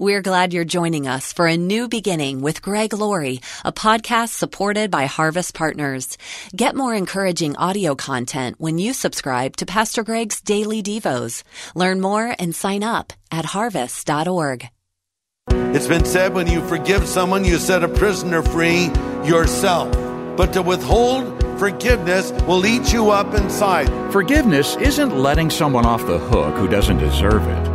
We're glad you're joining us for a new beginning with Greg Laurie, a podcast supported by Harvest Partners. Get more encouraging audio content when you subscribe to Pastor Greg's Daily Devos. Learn more and sign up at harvest.org. It's been said when you forgive someone, you set a prisoner free yourself. But to withhold forgiveness will eat you up inside. Forgiveness isn't letting someone off the hook who doesn't deserve it.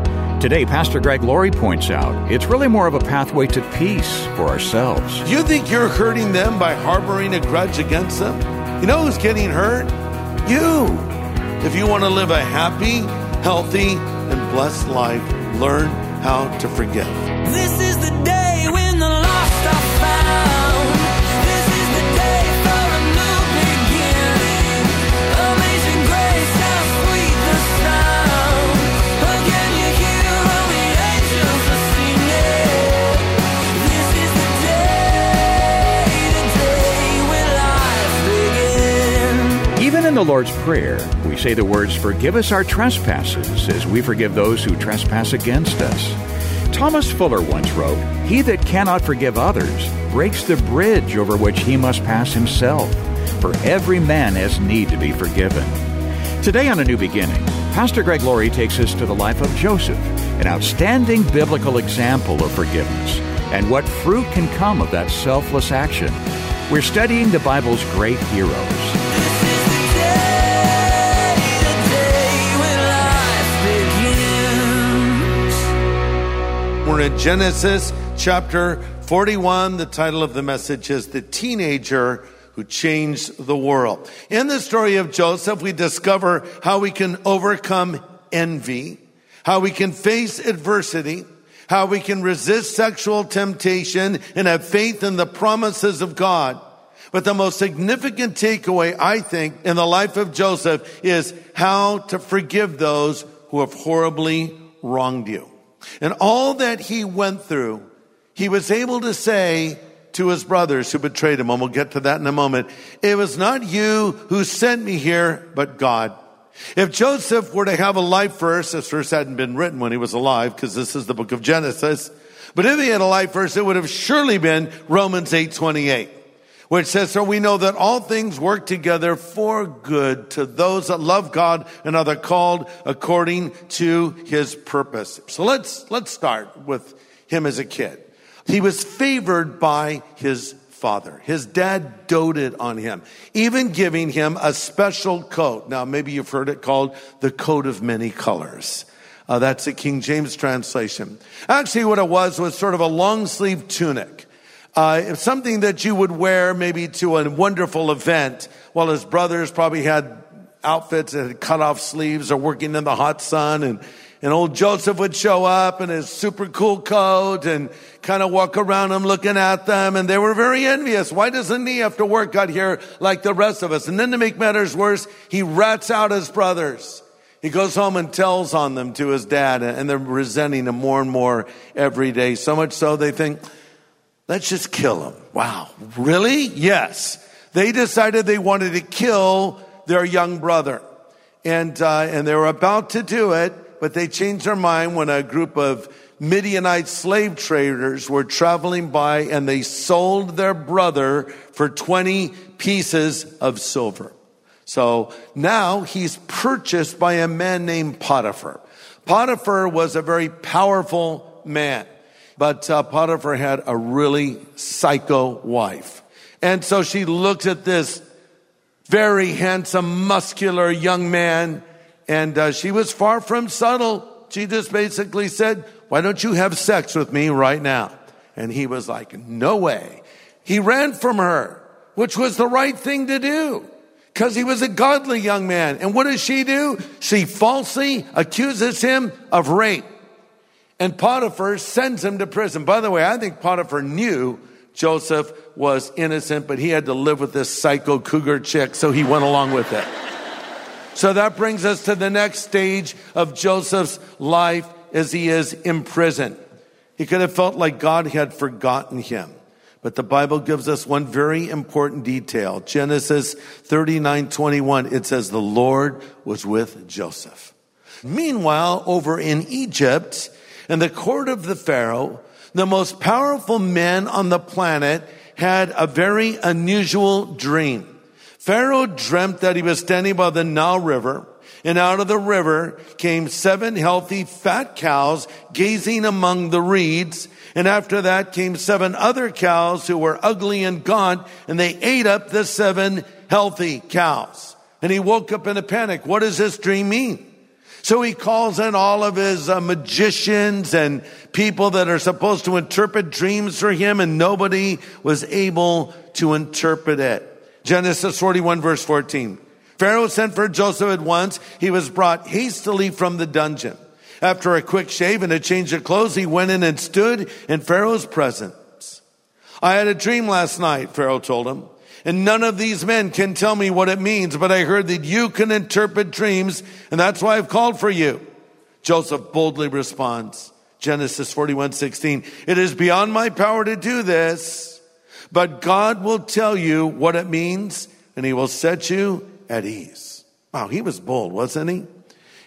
Today, Pastor Greg Laurie points out it's really more of a pathway to peace for ourselves. You think you're hurting them by harboring a grudge against them? You know who's getting hurt? You. If you want to live a happy, healthy, and blessed life, learn how to forgive. This is the Lord's Prayer, we say the words, Forgive us our trespasses, as we forgive those who trespass against us. Thomas Fuller once wrote, He that cannot forgive others breaks the bridge over which he must pass himself, for every man has need to be forgiven. Today on A New Beginning, Pastor Greg Laurie takes us to the life of Joseph, an outstanding biblical example of forgiveness, and what fruit can come of that selfless action. We're studying the Bible's great heroes. We're in Genesis chapter 41. The title of the message is The Teenager Who Changed the World. In the story of Joseph, we discover how we can overcome envy, how we can face adversity, how we can resist sexual temptation and have faith in the promises of God. But the most significant takeaway, I think, in the life of Joseph is how to forgive those who have horribly wronged you. And all that he went through, he was able to say to his brothers who betrayed him, and we'll get to that in a moment, it was not you who sent me here, but God. If Joseph were to have a life verse, this verse hadn't been written when he was alive, because this is the book of Genesis, but if he had a life verse, it would have surely been Romans 8, 28 which says, So we know that all things work together for good to those that love God and are called according to his purpose. So let's, let's start with him as a kid. He was favored by his father. His dad doted on him, even giving him a special coat. Now, maybe you've heard it called the coat of many colors. Uh, that's the King James translation. Actually, what it was was sort of a long sleeve tunic. Uh, something that you would wear maybe to a wonderful event while his brothers probably had outfits that had cut off sleeves or working in the hot sun and and old Joseph would show up in his super cool coat and kind of walk around them looking at them. And they were very envious. Why doesn't he have to work out here like the rest of us? And then to make matters worse, he rats out his brothers. He goes home and tells on them to his dad and they're resenting him more and more every day. So much so they think, Let's just kill him. Wow. Really? Yes. They decided they wanted to kill their young brother. And, uh, and they were about to do it, but they changed their mind when a group of Midianite slave traders were traveling by and they sold their brother for 20 pieces of silver. So now he's purchased by a man named Potiphar. Potiphar was a very powerful man. But uh, Potiphar had a really psycho wife. And so she looked at this very handsome, muscular young man, and uh, she was far from subtle. She just basically said, Why don't you have sex with me right now? And he was like, No way. He ran from her, which was the right thing to do because he was a godly young man. And what does she do? She falsely accuses him of rape. And Potiphar sends him to prison. By the way, I think Potiphar knew Joseph was innocent, but he had to live with this psycho cougar chick, so he went along with it. So that brings us to the next stage of Joseph's life as he is in prison. He could have felt like God had forgotten him. But the Bible gives us one very important detail. Genesis 39, 21, it says the Lord was with Joseph. Meanwhile, over in Egypt, In the court of the Pharaoh, the most powerful man on the planet had a very unusual dream. Pharaoh dreamt that he was standing by the Nile River and out of the river came seven healthy fat cows gazing among the reeds. And after that came seven other cows who were ugly and gaunt and they ate up the seven healthy cows. And he woke up in a panic. What does this dream mean? So he calls in all of his uh, magicians and people that are supposed to interpret dreams for him and nobody was able to interpret it. Genesis 41 verse 14. Pharaoh sent for Joseph at once. He was brought hastily from the dungeon. After a quick shave and a change of clothes, he went in and stood in Pharaoh's presence. I had a dream last night, Pharaoh told him, and none of these men can tell me what it means, but I heard that you can interpret dreams, and that's why I've called for you. Joseph boldly responds, Genesis 41, 16, it is beyond my power to do this, but God will tell you what it means, and he will set you at ease. Wow, he was bold, wasn't he?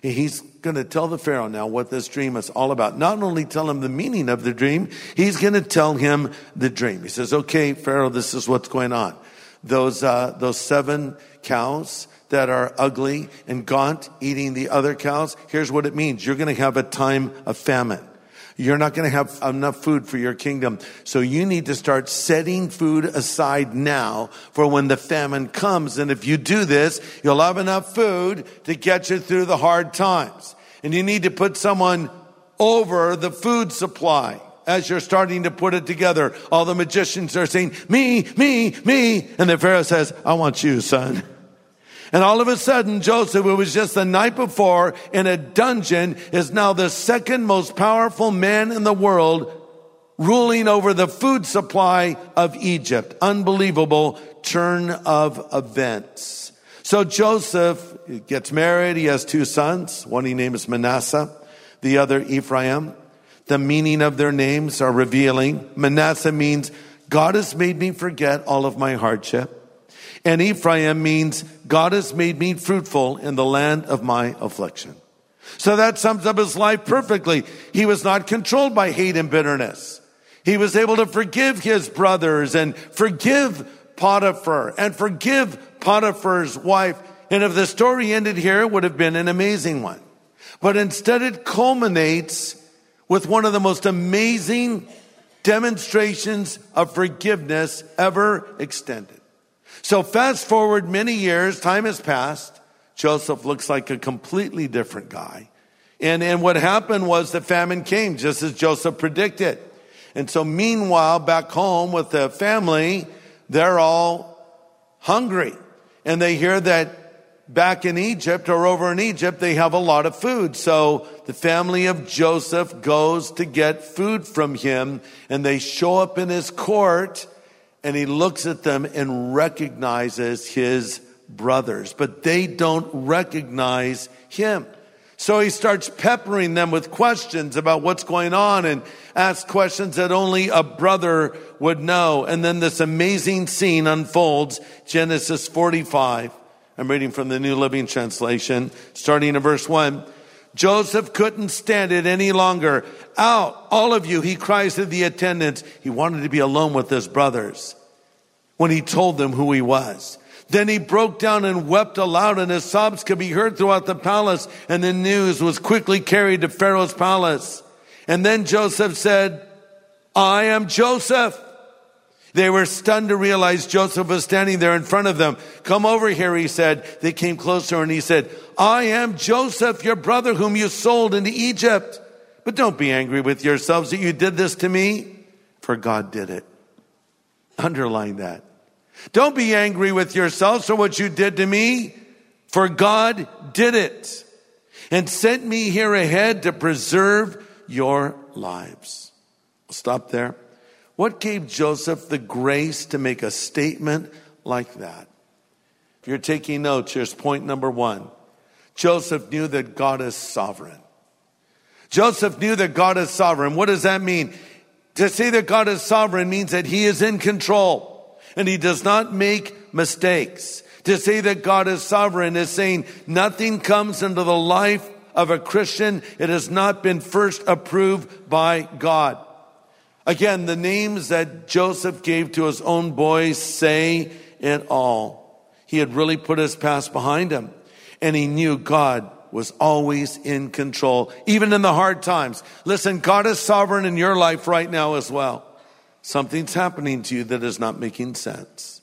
He's going to tell the Pharaoh now what this dream is all about. Not only tell him the meaning of the dream, he's going to tell him the dream. He says, okay, Pharaoh, this is what's going on. Those, uh, those seven cows that are ugly and gaunt eating the other cows, here's what it means. You're going to have a time of famine. You're not going to have enough food for your kingdom. So you need to start setting food aside now for when the famine comes. And if you do this, you'll have enough food to get you through the hard times. And you need to put someone over the food supply as you're starting to put it together. All the magicians are saying, me, me, me. And the Pharaoh says, I want you, son. And all of a sudden, Joseph, who was just the night before in a dungeon, is now the second most powerful man in the world, ruling over the food supply of Egypt. Unbelievable turn of events. So Joseph gets married. He has two sons. One he names Manasseh, the other Ephraim. The meaning of their names are revealing. Manasseh means God has made me forget all of my hardship. And Ephraim means God has made me fruitful in the land of my affliction. So that sums up his life perfectly. He was not controlled by hate and bitterness. He was able to forgive his brothers and forgive Potiphar and forgive Potiphar's wife. And if the story ended here, it would have been an amazing one. But instead it culminates with one of the most amazing demonstrations of forgiveness ever extended. So fast forward many years, time has passed. Joseph looks like a completely different guy. And, and what happened was the famine came just as Joseph predicted. And so meanwhile, back home with the family, they're all hungry. And they hear that back in Egypt or over in Egypt, they have a lot of food. So the family of Joseph goes to get food from him and they show up in his court and he looks at them and recognizes his brothers, but they don't recognize him. So he starts peppering them with questions about what's going on and asks questions that only a brother would know. And then this amazing scene unfolds, Genesis 45. I'm reading from the New Living Translation, starting in verse 1. Joseph couldn't stand it any longer. Out, all of you, he cries to the attendants. He wanted to be alone with his brothers when he told them who he was. Then he broke down and wept aloud and his sobs could be heard throughout the palace and the news was quickly carried to Pharaoh's palace. And then Joseph said, I am Joseph. They were stunned to realize Joseph was standing there in front of them. Come over here, he said. They came closer and he said, I am Joseph, your brother whom you sold into Egypt. But don't be angry with yourselves that you did this to me, for God did it. Underline that. Don't be angry with yourselves for what you did to me, for God did it and sent me here ahead to preserve your lives. I'll stop there. What gave Joseph the grace to make a statement like that? If you're taking notes, here's point number one. Joseph knew that God is sovereign. Joseph knew that God is sovereign. What does that mean? To say that God is sovereign means that he is in control and he does not make mistakes. To say that God is sovereign is saying nothing comes into the life of a Christian, it has not been first approved by God. Again, the names that Joseph gave to his own boys say it all. He had really put his past behind him and he knew God was always in control, even in the hard times. Listen, God is sovereign in your life right now as well. Something's happening to you that is not making sense.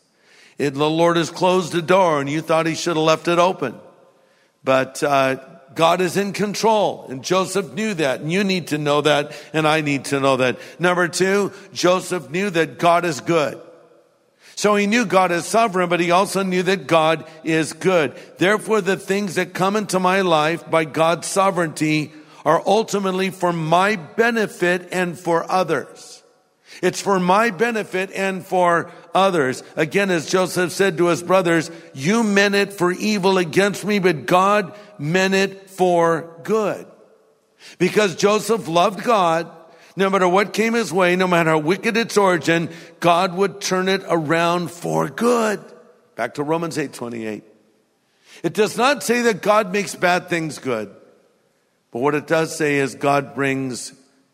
It, the Lord has closed the door and you thought he should have left it open. But, uh, God is in control and Joseph knew that and you need to know that and I need to know that. Number two, Joseph knew that God is good. So he knew God is sovereign, but he also knew that God is good. Therefore, the things that come into my life by God's sovereignty are ultimately for my benefit and for others. It's for my benefit and for others. Again, as Joseph said to his brothers, you meant it for evil against me, but God meant it for good. Because Joseph loved God, no matter what came his way, no matter how wicked its origin, God would turn it around for good. Back to Romans 8 28. It does not say that God makes bad things good, but what it does say is God brings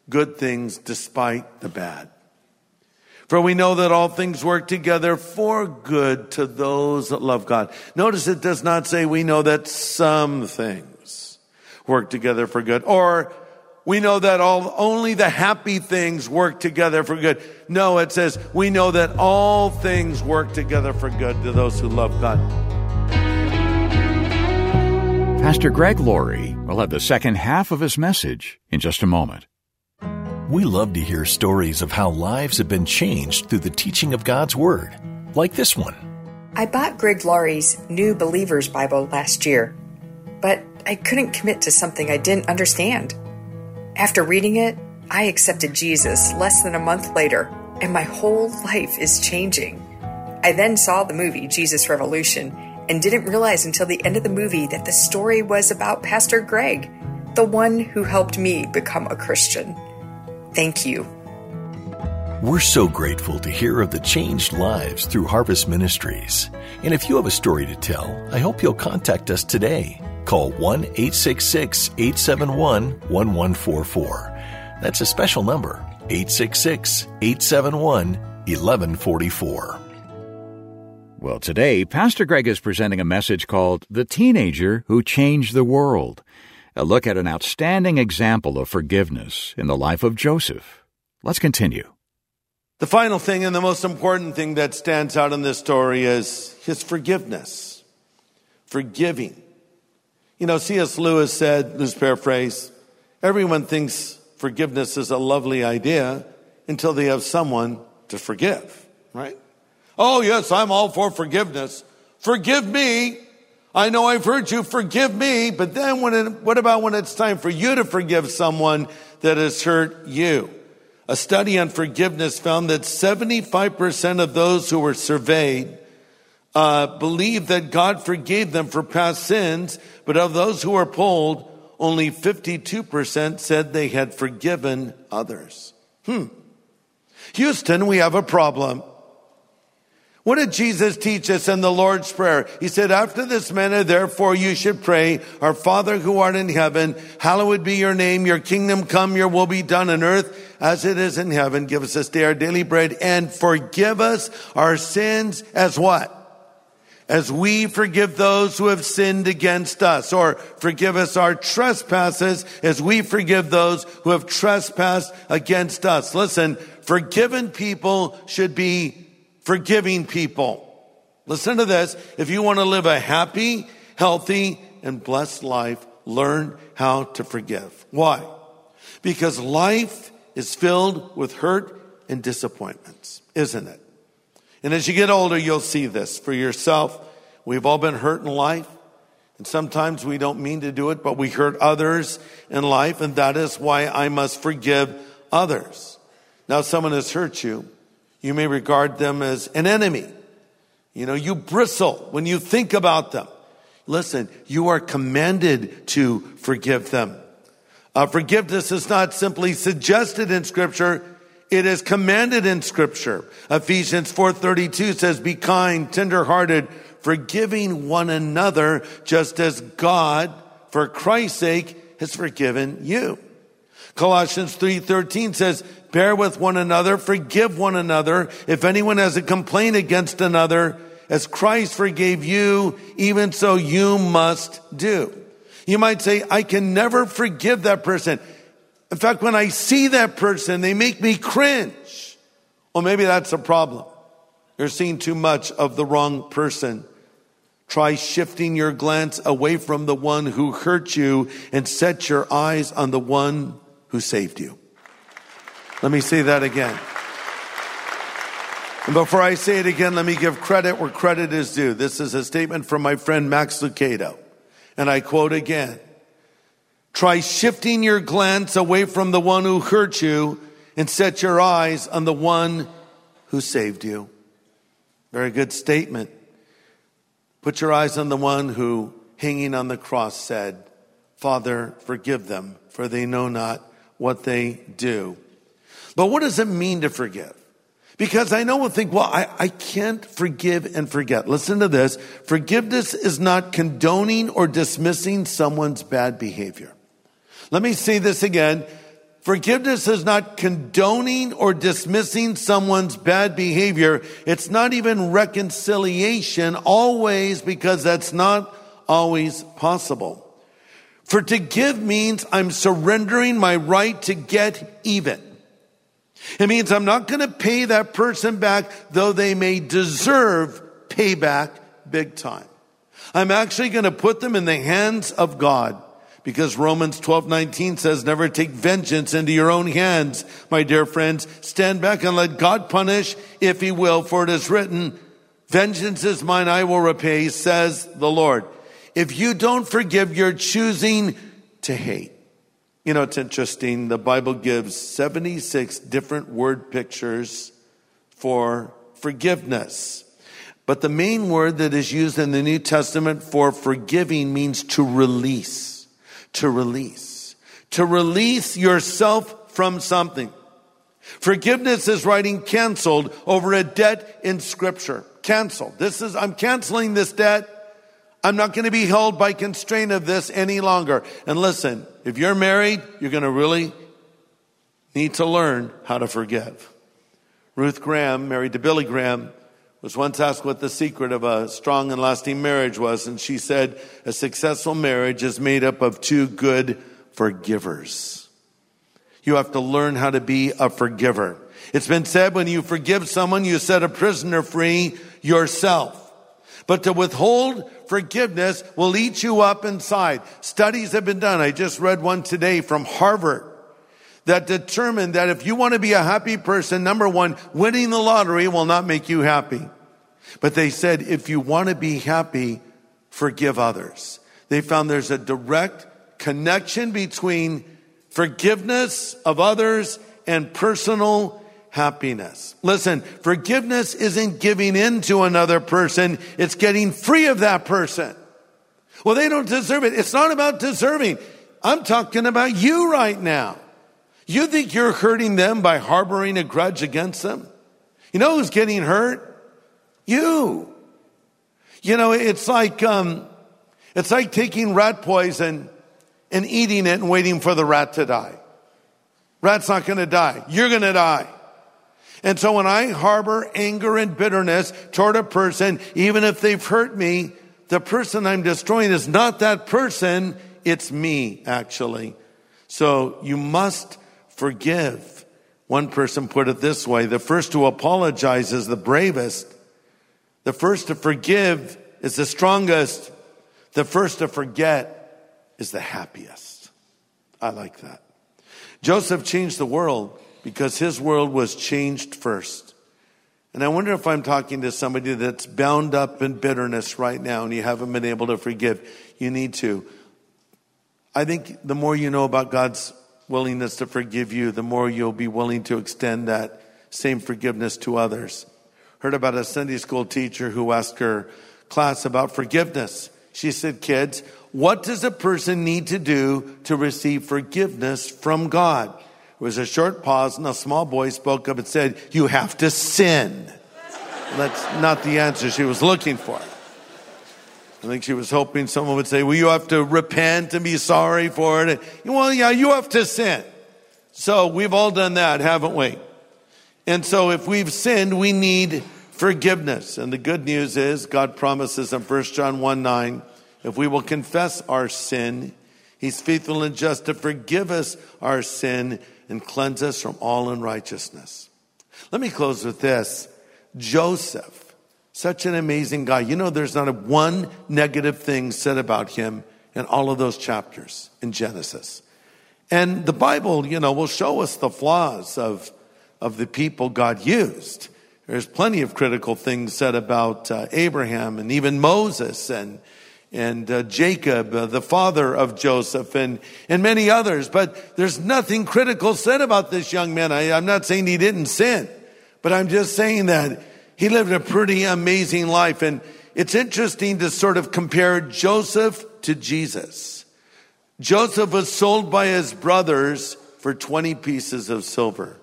good things despite the bad. For we know that all things work together for good to those that love God. Notice it does not say we know that some things work together for good or we know that all, only the happy things work together for good. No, it says we know that all things work together for good to those who love God. Pastor Greg Laurie will have the second half of his message in just a moment. We love to hear stories of how lives have been changed through the teaching of God's Word, like this one. I bought Greg Laurie's New Believer's Bible last year, but I couldn't commit to something I didn't understand. After reading it, I accepted Jesus less than a month later, and my whole life is changing. I then saw the movie Jesus Revolution and didn't realize until the end of the movie that the story was about Pastor Greg, the one who helped me become a Christian. Thank you. We're so grateful to hear of the changed lives through Harvest Ministries. And if you have a story to tell, I hope you'll contact us today. Call 1 866 871 1144. That's a special number 866 871 1144. Well, today, Pastor Greg is presenting a message called The Teenager Who Changed the World, a look at an outstanding example of forgiveness in the life of Joseph. Let's continue. The final thing and the most important thing that stands out in this story is his forgiveness. Forgiving. You know, C.S. Lewis said, loose paraphrase, everyone thinks forgiveness is a lovely idea until they have someone to forgive, right? Oh, yes, I'm all for forgiveness. Forgive me. I know I've hurt you. Forgive me. But then it, what about when it's time for you to forgive someone that has hurt you? A study on forgiveness found that 75% of those who were surveyed uh, believed that God forgave them for past sins, but of those who were polled, only 52% said they had forgiven others. Hmm. Houston, we have a problem. What did Jesus teach us in the Lord's Prayer? He said, after this manner, therefore you should pray, our Father who art in heaven, hallowed be your name, your kingdom come, your will be done on earth as it is in heaven. Give us this day our daily bread and forgive us our sins as what? As we forgive those who have sinned against us, or forgive us our trespasses as we forgive those who have trespassed against us. Listen, forgiven people should be forgiving people. Listen to this. If you want to live a happy, healthy, and blessed life, learn how to forgive. Why? Because life is filled with hurt and disappointments, isn't it? And as you get older, you'll see this for yourself. We've all been hurt in life. And sometimes we don't mean to do it, but we hurt others in life. And that is why I must forgive others. Now, someone has hurt you. You may regard them as an enemy. You know, you bristle when you think about them. Listen, you are commanded to forgive them. Uh, forgiveness is not simply suggested in scripture. It is commanded in scripture. Ephesians 4.32 says, be kind, tenderhearted, forgiving one another, just as God, for Christ's sake, has forgiven you. Colossians 3:13 says, "Bear with one another, forgive one another. If anyone has a complaint against another, as Christ forgave you, even so you must do." You might say, "I can never forgive that person." In fact, when I see that person, they make me cringe. Well, maybe that's a problem. You're seeing too much of the wrong person. Try shifting your glance away from the one who hurt you and set your eyes on the one who saved you. Let me say that again. And before I say it again, let me give credit where credit is due. This is a statement from my friend Max Lucado. And I quote again. Try shifting your glance away from the one who hurt you and set your eyes on the one who saved you. Very good statement. Put your eyes on the one who, hanging on the cross, said, Father, forgive them, for they know not what they do. But what does it mean to forgive? Because I know we'll think, well, I, I can't forgive and forget. Listen to this. Forgiveness is not condoning or dismissing someone's bad behavior. Let me say this again. Forgiveness is not condoning or dismissing someone's bad behavior. It's not even reconciliation always because that's not always possible. For to give means I'm surrendering my right to get even. It means I'm not going to pay that person back, though they may deserve payback big time. I'm actually going to put them in the hands of God because Romans 12, 19 says, never take vengeance into your own hands, my dear friends. Stand back and let God punish if he will, for it is written, vengeance is mine, I will repay, says the Lord. If you don't forgive, you're choosing to hate. You know, it's interesting. The Bible gives 76 different word pictures for forgiveness. But the main word that is used in the New Testament for forgiving means to release to release, to release yourself from something. Forgiveness is writing canceled over a debt in scripture. Canceled. This is, I'm canceling this debt. I'm not going to be held by constraint of this any longer. And listen, if you're married, you're going to really need to learn how to forgive. Ruth Graham, married to Billy Graham, was once asked what the secret of a strong and lasting marriage was, and she said, a successful marriage is made up of two good forgivers. You have to learn how to be a forgiver. It's been said when you forgive someone, you set a prisoner free yourself. But to withhold forgiveness will eat you up inside. Studies have been done. I just read one today from Harvard that determined that if you want to be a happy person, number one, winning the lottery will not make you happy. But they said, if you want to be happy, forgive others. They found there's a direct connection between forgiveness of others and personal happiness. Listen, forgiveness isn't giving in to another person. It's getting free of that person. Well, they don't deserve it. It's not about deserving. I'm talking about you right now. You think you're hurting them by harboring a grudge against them? You know who's getting hurt? You. You know, it's like, um, it's like taking rat poison and eating it and waiting for the rat to die. Rat's not going to die. You're going to die. And so when I harbor anger and bitterness toward a person, even if they've hurt me, the person I'm destroying is not that person. It's me, actually. So you must forgive. One person put it this way the first to apologize is the bravest, the first to forgive is the strongest, the first to forget is the happiest. I like that. Joseph changed the world because his world was changed first. And I wonder if I'm talking to somebody that's bound up in bitterness right now and you haven't been able to forgive. You need to. I think the more you know about God's willingness to forgive you, the more you'll be willing to extend that same forgiveness to others. Heard about a Sunday school teacher who asked her class about forgiveness. She said, kids, what does a person need to do to receive forgiveness from God? It was a short pause and a small boy spoke up and said, you have to sin. That's not the answer she was looking for. I think she was hoping someone would say, well, you have to repent and be sorry for it. Well, yeah, you have to sin. So we've all done that, haven't we? And so if we've sinned, we need forgiveness. And the good news is God promises in 1 John 1 9, if we will confess our sin, He's faithful and just to forgive us our sin and cleanse us from all unrighteousness. Let me close with this. Joseph, such an amazing guy. You know, there's not a one negative thing said about him in all of those chapters in Genesis. And the Bible, you know, will show us the flaws of, of the people God used. There's plenty of critical things said about uh, Abraham and even Moses and and uh, Jacob, uh, the father of Joseph, and, and many others. But there's nothing critical said about this young man. I, I'm not saying he didn't sin, but I'm just saying that he lived a pretty amazing life. And it's interesting to sort of compare Joseph to Jesus. Joseph was sold by his brothers for 20 pieces of silver.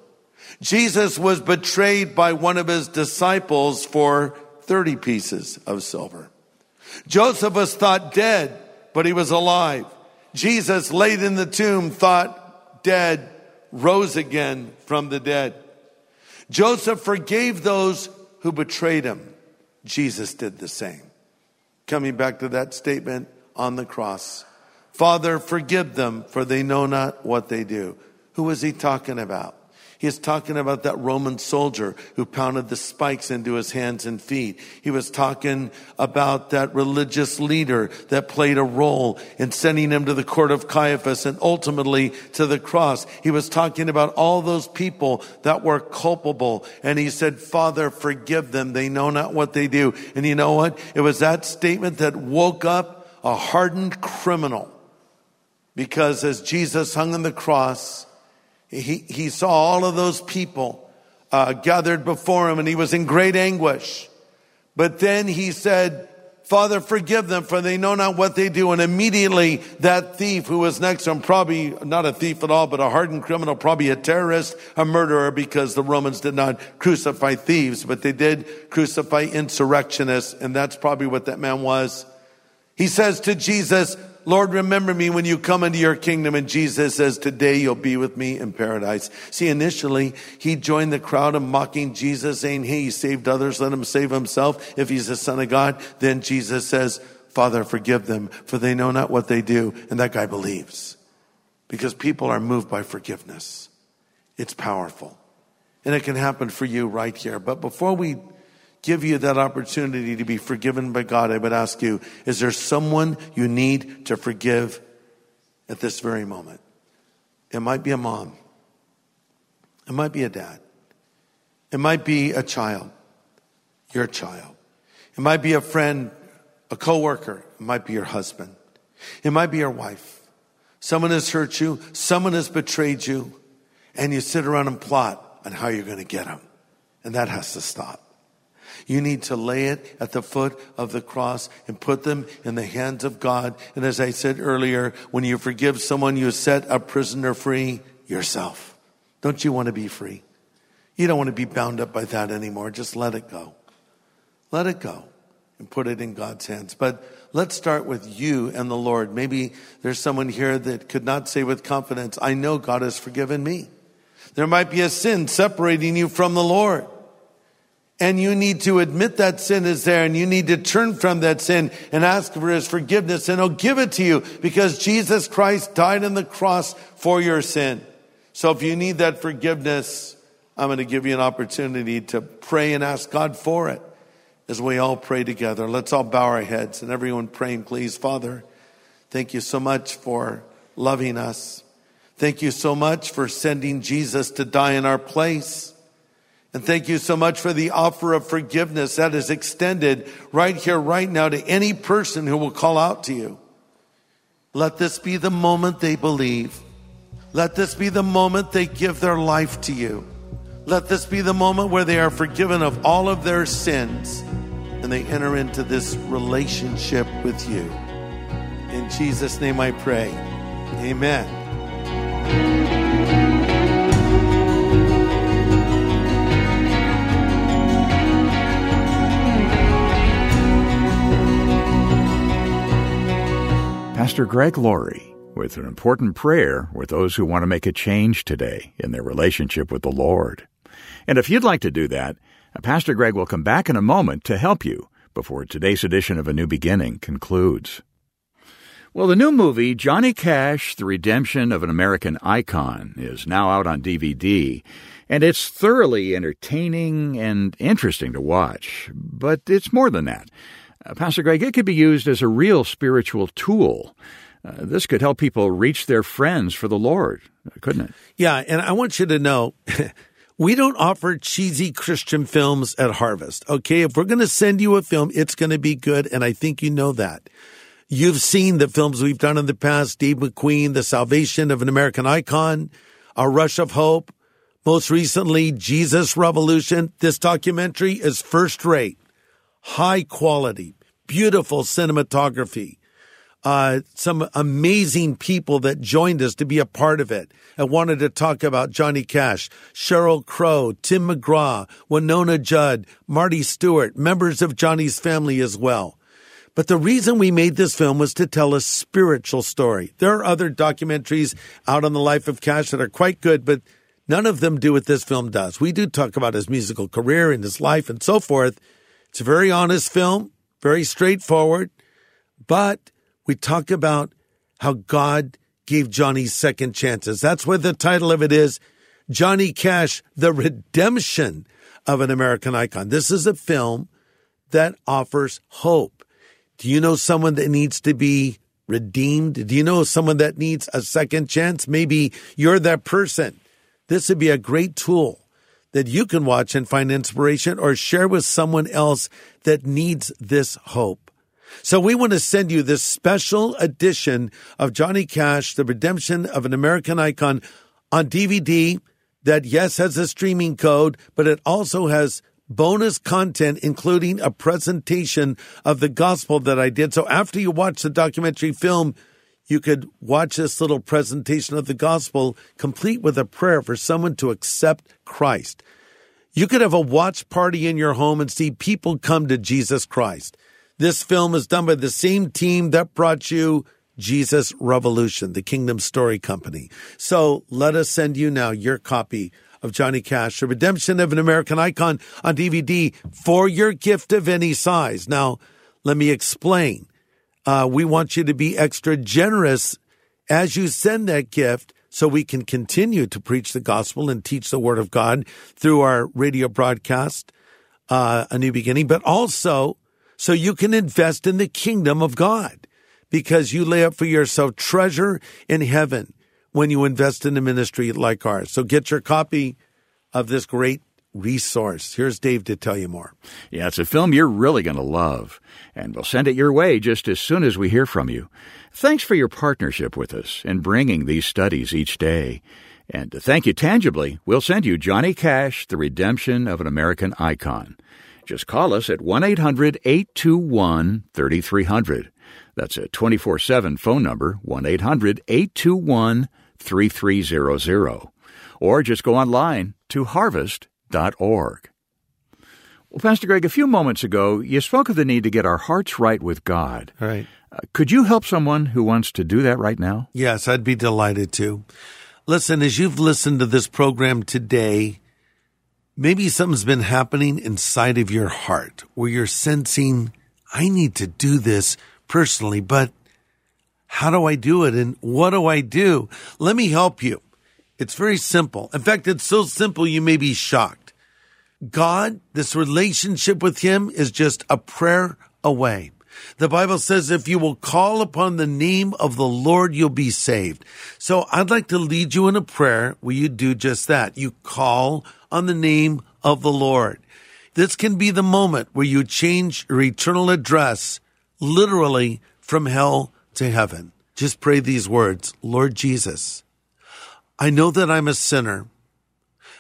Jesus was betrayed by one of his disciples for 30 pieces of silver. Joseph was thought dead, but he was alive. Jesus, laid in the tomb, thought dead, rose again from the dead. Joseph forgave those who betrayed him. Jesus did the same. Coming back to that statement on the cross Father, forgive them, for they know not what they do. Who was he talking about? He is talking about that Roman soldier who pounded the spikes into his hands and feet. He was talking about that religious leader that played a role in sending him to the court of Caiaphas and ultimately to the cross. He was talking about all those people that were culpable. And he said, Father, forgive them. They know not what they do. And you know what? It was that statement that woke up a hardened criminal. Because as Jesus hung on the cross, he, he saw all of those people uh, gathered before him and he was in great anguish. But then he said, Father, forgive them for they know not what they do. And immediately that thief who was next to him, probably not a thief at all, but a hardened criminal, probably a terrorist, a murderer, because the Romans did not crucify thieves, but they did crucify insurrectionists. And that's probably what that man was. He says to Jesus, Lord, remember me when you come into your kingdom. And Jesus says, today you'll be with me in paradise. See, initially he joined the crowd of mocking Jesus saying, Hey, he saved others. Let him save himself. If he's the son of God, then Jesus says, Father, forgive them for they know not what they do. And that guy believes because people are moved by forgiveness. It's powerful and it can happen for you right here. But before we give you that opportunity to be forgiven by God, I would ask you, is there someone you need to forgive at this very moment? It might be a mom. It might be a dad. It might be a child, your child. It might be a friend, a coworker. It might be your husband. It might be your wife. Someone has hurt you. Someone has betrayed you. And you sit around and plot on how you're going to get them. And that has to stop. You need to lay it at the foot of the cross and put them in the hands of God. And as I said earlier, when you forgive someone, you set a prisoner free yourself. Don't you want to be free? You don't want to be bound up by that anymore. Just let it go. Let it go and put it in God's hands. But let's start with you and the Lord. Maybe there's someone here that could not say with confidence, I know God has forgiven me. There might be a sin separating you from the Lord. And you need to admit that sin is there and you need to turn from that sin and ask for his forgiveness and he'll give it to you because Jesus Christ died on the cross for your sin. So if you need that forgiveness, I'm going to give you an opportunity to pray and ask God for it as we all pray together. Let's all bow our heads and everyone praying, please. Father, thank you so much for loving us. Thank you so much for sending Jesus to die in our place. And thank you so much for the offer of forgiveness that is extended right here, right now to any person who will call out to you. Let this be the moment they believe. Let this be the moment they give their life to you. Let this be the moment where they are forgiven of all of their sins and they enter into this relationship with you. In Jesus' name I pray. Amen. Pastor Greg Laurie with an important prayer with those who want to make a change today in their relationship with the Lord. And if you'd like to do that, uh, Pastor Greg will come back in a moment to help you before today's edition of A New Beginning concludes. Well, the new movie, Johnny Cash, The Redemption of an American Icon, is now out on DVD, and it's thoroughly entertaining and interesting to watch. But it's more than that. Uh, Pastor Greg, it could be used as a real spiritual tool. Uh, this could help people reach their friends for the Lord, couldn't it? Yeah, and I want you to know we don't offer cheesy Christian films at Harvest. Okay, if we're going to send you a film, it's going to be good, and I think you know that. You've seen the films we've done in the past Steve McQueen, The Salvation of an American Icon, A Rush of Hope, most recently, Jesus Revolution. This documentary is first rate, high quality, beautiful cinematography. Uh, some amazing people that joined us to be a part of it. I wanted to talk about Johnny Cash, Sheryl Crow, Tim McGraw, Wynonna Judd, Marty Stuart, members of Johnny's family as well. But the reason we made this film was to tell a spiritual story. There are other documentaries out on the life of Cash that are quite good, but none of them do what this film does. We do talk about his musical career and his life and so forth. It's a very honest film, very straightforward, but we talk about how God gave Johnny second chances. That's where the title of it is Johnny Cash, The Redemption of an American Icon. This is a film that offers hope. Do you know someone that needs to be redeemed? Do you know someone that needs a second chance? Maybe you're that person. This would be a great tool that you can watch and find inspiration or share with someone else that needs this hope. So we want to send you this special edition of Johnny Cash, The Redemption of an American Icon on DVD that yes has a streaming code, but it also has bonus content, including a presentation of the gospel that I did. So after you watch the documentary film, you could watch this little presentation of the gospel complete with a prayer for someone to accept Christ. You could have a watch party in your home and see people come to Jesus Christ. This film is done by the same team that brought you Jesus Revolution, the Kingdom Story Company. So let us send you now your copy of Johnny Cash, The Redemption of an American Icon on DVD for your gift of any size. Now, let me explain. Uh, we want you to be extra generous as you send that gift so we can continue to preach the gospel and teach the word of God through our radio broadcast, uh, A New Beginning, but also so you can invest in the kingdom of God because you lay up for yourself treasure in heaven when you invest in a ministry like ours. So get your copy of this great resource. Here's Dave to tell you more. Yeah, it's a film you're really going to love, and we'll send it your way just as soon as we hear from you. Thanks for your partnership with us in bringing these studies each day. And to thank you tangibly, we'll send you Johnny Cash, The Redemption of an American Icon. Just call us at 1 800 821 3300. That's a 24 7 phone number, 1 800 821 3300. Or just go online to Well, Pastor Greg, a few moments ago, you spoke of the need to get our hearts right with God. Right. Uh, could you help someone who wants to do that right now? Yes, I'd be delighted to. Listen, as you've listened to this program today, maybe something's been happening inside of your heart where you're sensing, I need to do this personally, but how do I do it? And what do I do? Let me help you. It's very simple. In fact, it's so simple you may be shocked. God, this relationship with Him is just a prayer away. The Bible says if you will call upon the name of the Lord, you'll be saved. So I'd like to lead you in a prayer where you do just that. You call on the name of the Lord. This can be the moment where you change your eternal address literally from hell to heaven. Just pray these words Lord Jesus, I know that I'm a sinner,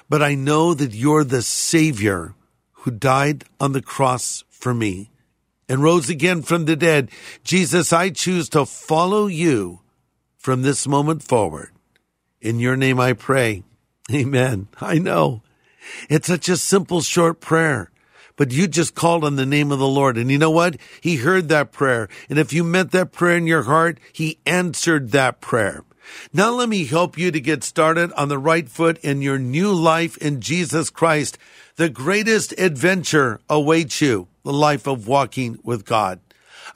but I know that you're the Savior who died on the cross for me and rose again from the dead. Jesus, I choose to follow you from this moment forward. In your name I pray. Amen. I know. It's such a simple, short prayer, but you just called on the name of the Lord. And you know what? He heard that prayer. And if you meant that prayer in your heart, he answered that prayer. Now let me help you to get started on the right foot in your new life in Jesus Christ. The greatest adventure awaits you, the life of walking with God.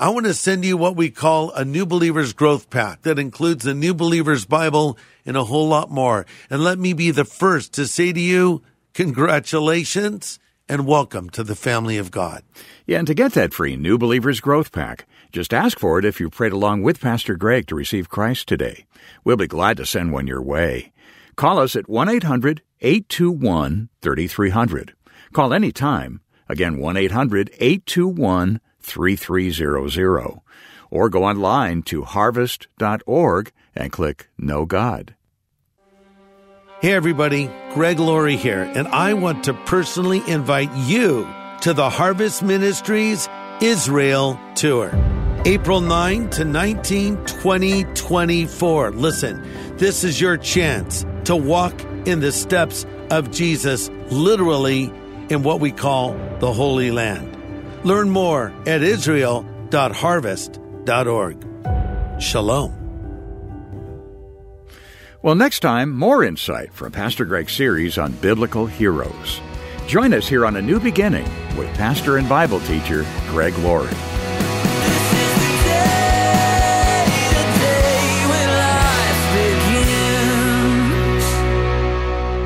I want to send you what we call a New Believer's Growth Pack that includes the New Believer's Bible and a whole lot more. And let me be the first to say to you, congratulations and welcome to the family of God. Yeah, and to get that free New Believer's Growth Pack, just ask for it if you prayed along with Pastor Greg to receive Christ today. We'll be glad to send one your way. Call us at 1 800 821 3300. Call anytime. Again, 1 800 821 3300. Or go online to harvest.org and click Know God. Hey everybody, Greg Laurie here, and I want to personally invite you to the Harvest Ministries Israel Tour. April 9 to 19, 2024. Listen, this is your chance to walk in the steps of Jesus, literally in what we call the Holy Land. Learn more at israel.harvest.org. Shalom. Well, next time, more insight from Pastor Greg's series on biblical heroes. Join us here on A New Beginning with pastor and Bible teacher Greg Laurie.